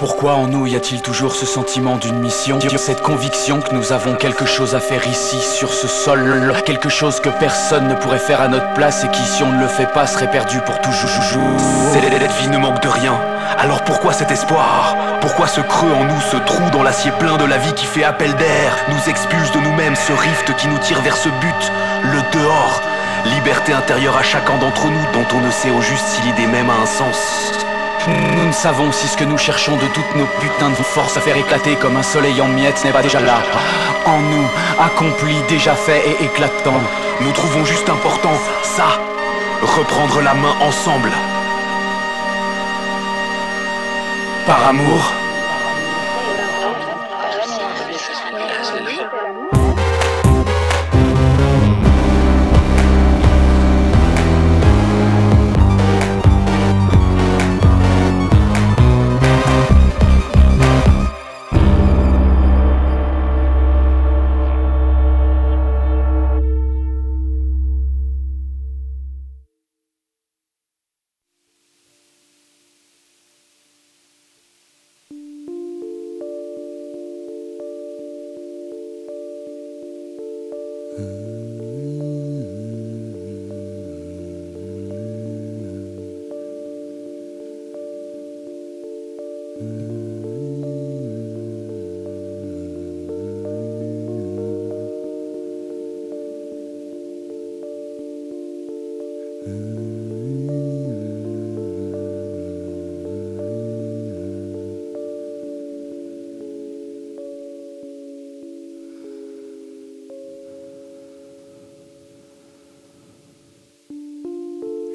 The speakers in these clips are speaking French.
Pourquoi en nous y a-t-il toujours ce sentiment d'une mission Cette conviction que nous avons quelque chose à faire ici, sur ce sol Quelque chose que personne ne pourrait faire à notre place Et qui, si on ne le fait pas, serait perdu pour toujours. Cette vie ne manque de rien. Alors pourquoi cet espoir? Pourquoi ce creux en nous, ce trou dans l'acier plein de la vie qui fait appel d'air Nous expulse de nous-mêmes ce rift qui nous tire vers ce but, le dehors Liberté intérieure à chacun d'entre nous dont on ne sait au juste si l'idée même a un sens nous ne savons si ce que nous cherchons de toutes nos putains de forces à faire éclater comme un soleil en miettes n'est pas déjà là. En nous, accompli, déjà fait et éclatant. Nous trouvons juste important, ça, reprendre la main ensemble. Par amour,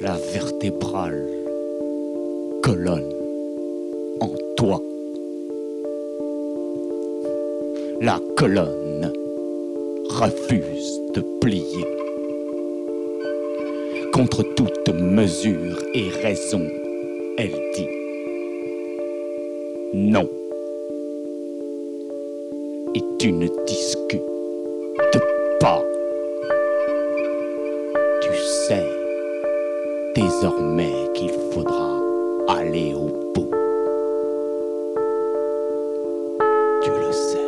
la vertébrale colonne en toi. La colonne refuse de plier. Contre toute mesure et raison, elle dit non. Et tu ne discutes pas. Désormais qu'il faudra aller au bout. Tu le sais.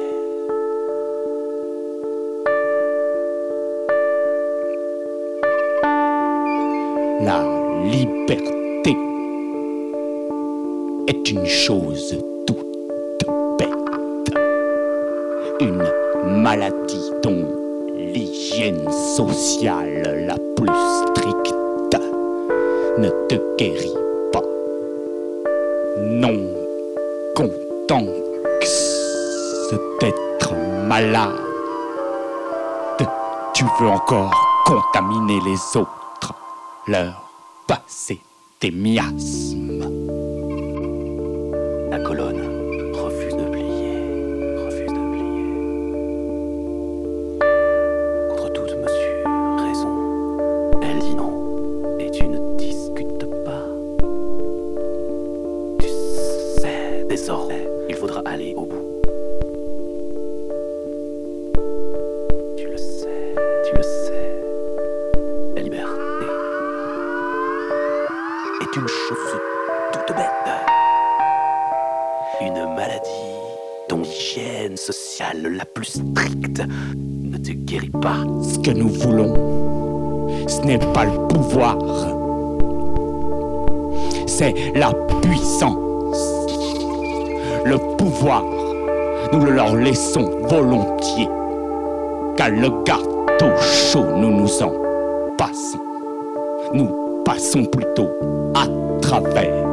La liberté est une chose toute bête, une maladie dont l'hygiène sociale la plus stricte ne te guérit pas. Non content d'être malade, tu veux encore contaminer les autres, leur passer tes miasmes. Maladie dont l'hygiène sociale la plus stricte ne te guérit pas. Ce que nous voulons, ce n'est pas le pouvoir, c'est la puissance. Le pouvoir, nous le leur laissons volontiers, car le gâteau chaud, nous nous en passons. Nous passons plutôt à travers,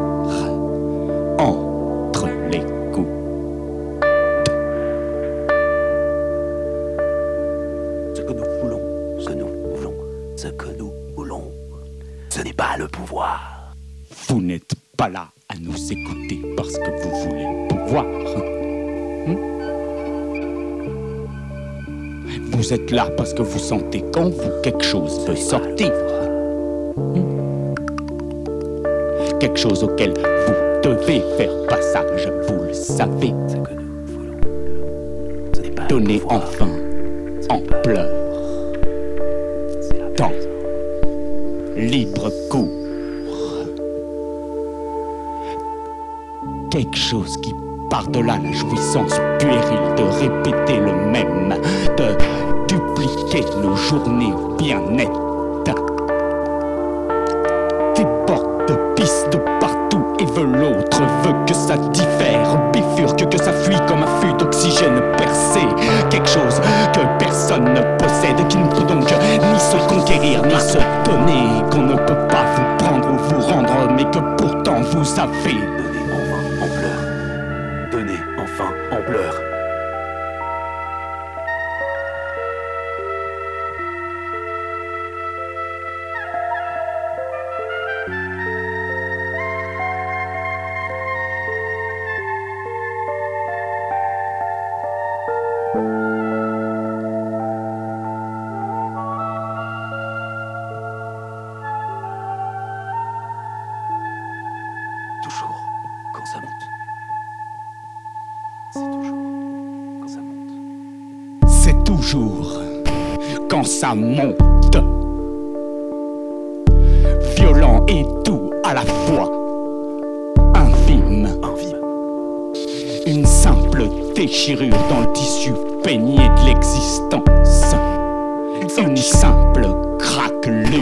ce n'est pas le pouvoir. Vous n'êtes pas là à nous écouter parce que vous voulez pouvoir. Hmm? Vous êtes là parce que vous sentez qu'en vous quelque chose peut sortir. Hmm? Quelque chose auquel vous devez faire passage, vous le savez. Ce que nous voulons, ce n'est pas le Donnez enfin en pleurs. C'est la Temps. Libre cours. Quelque chose qui par-delà la jouissance puérile de répéter le même, de dupliquer nos journées bien nettes. Déborde de pistes partout et veut l'autre, veut que ça diffère, bifurque, que ça fuit comme un fût d'oxygène percé. Quelque chose que personne ne possède, qui ne peut donc ni se conquérir, ni se donner, qu'on ne peut pas vous prendre ou vous rendre, mais que pourtant vous avez. Donnez enfin en pleurs. Donnez enfin en pleurs. C'est toujours quand ça monte. c'est toujours quand ça monte. Violent et doux à la fois. Infime, une simple déchirure dans le tissu peigné de l'existence. Une simple craquelure.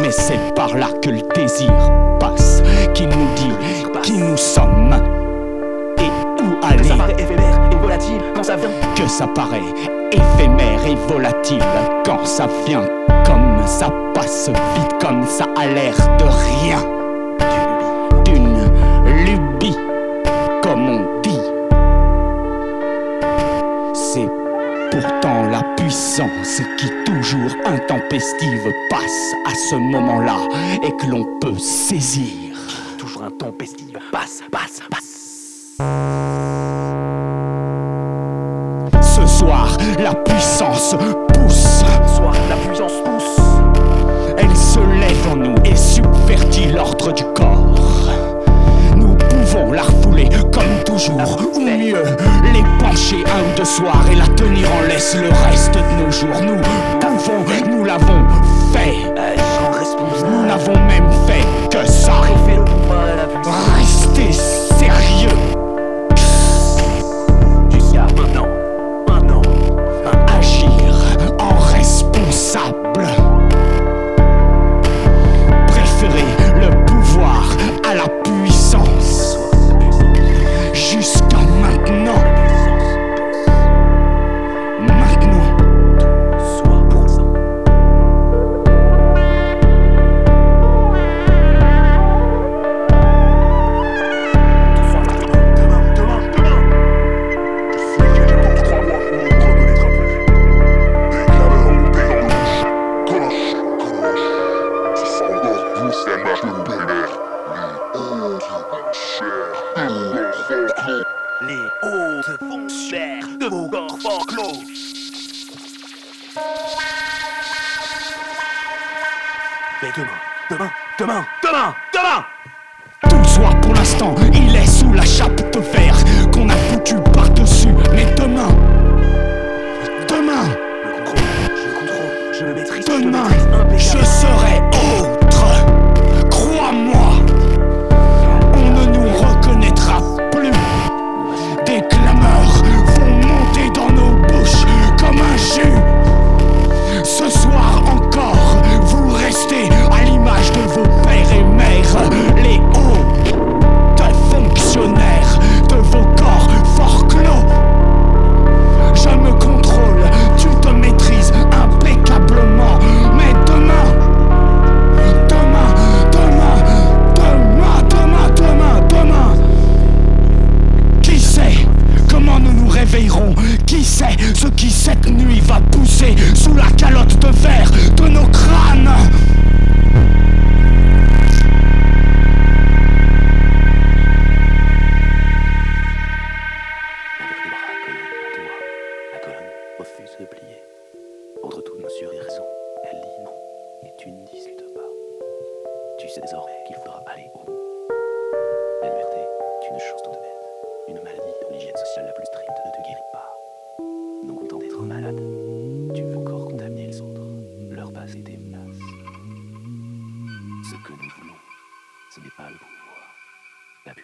Mais c'est par là que le désir passe, qui nous dit qui nous sommes où Ça paraît éphémère et volatile quand ça vient. que ça paraît éphémère et volatile quand ça vient comme ça passe vite comme ça a l'air de rien d'une lubie comme on dit c'est pourtant la puissance qui toujours intempestive passe à ce moment-là et que l'on peut saisir Toujours pestilent. Passe, passe, passe. Puissance pousse Soir, la puissance pousse. Elle se lève en nous et subvertit l'ordre du corps. Nous pouvons la refouler comme toujours, ou mieux, les pencher un ou deux soirs et la tenir en laisse le reste de nos jours. Nous pouvons, nous l'avons fait. Nous n'avons même fait que ça. Restez Les hautes fonctionnaires de vos corps forts clos. Mais demain, demain, demain, demain, demain tout le soir pour l'instant, il est sous la chape de verre qu'on a foutu par-dessus. Mais demain,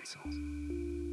Renaissance.